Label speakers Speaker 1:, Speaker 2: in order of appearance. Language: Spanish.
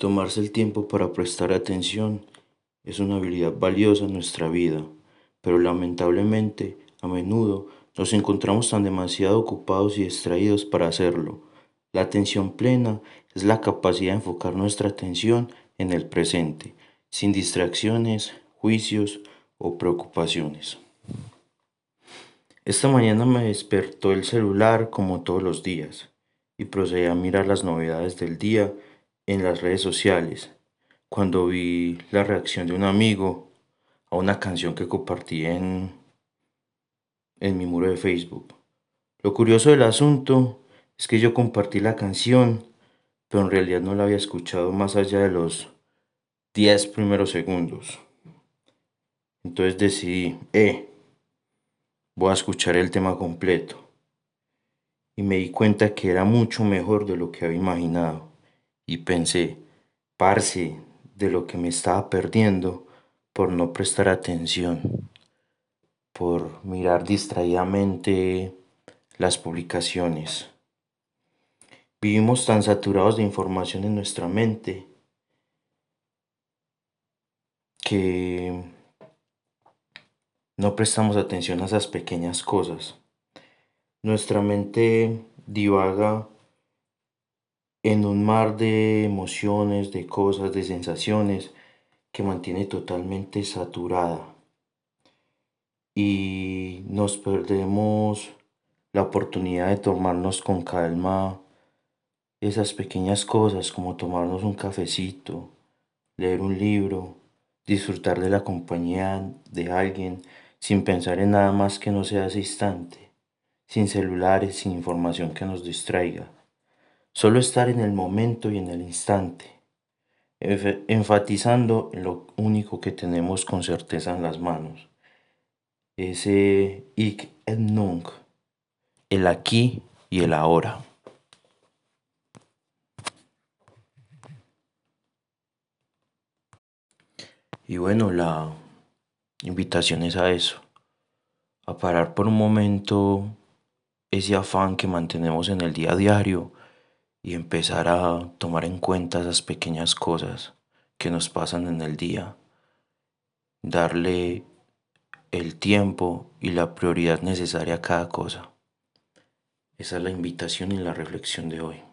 Speaker 1: Tomarse el tiempo para prestar atención es una habilidad valiosa en nuestra vida, pero lamentablemente a menudo nos encontramos tan demasiado ocupados y distraídos para hacerlo. La atención plena es la capacidad de enfocar nuestra atención en el presente, sin distracciones, juicios o preocupaciones. Esta mañana me despertó el celular como todos los días y procedí a mirar las novedades del día en las redes sociales. Cuando vi la reacción de un amigo a una canción que compartí en, en mi muro de Facebook. Lo curioso del asunto es que yo compartí la canción, pero en realidad no la había escuchado más allá de los 10 primeros segundos. Entonces decidí, eh, voy a escuchar el tema completo. Y me di cuenta que era mucho mejor de lo que había imaginado. Y pensé, parce, de lo que me estaba perdiendo por no prestar atención, por mirar distraídamente las publicaciones. Vivimos tan saturados de información en nuestra mente que no prestamos atención a esas pequeñas cosas. Nuestra mente divaga en un mar de emociones, de cosas, de sensaciones que mantiene totalmente saturada. Y nos perdemos la oportunidad de tomarnos con calma esas pequeñas cosas como tomarnos un cafecito, leer un libro, disfrutar de la compañía de alguien sin pensar en nada más que no sea ese instante, sin celulares, sin información que nos distraiga. Solo estar en el momento y en el instante, enfatizando en lo único que tenemos con certeza en las manos. Ese ik et nunc, el aquí y el ahora. Y bueno, la invitación es a eso, a parar por un momento ese afán que mantenemos en el día a diario y empezar a tomar en cuenta esas pequeñas cosas que nos pasan en el día, darle el tiempo y la prioridad necesaria a cada cosa. Esa es la invitación y la reflexión de hoy.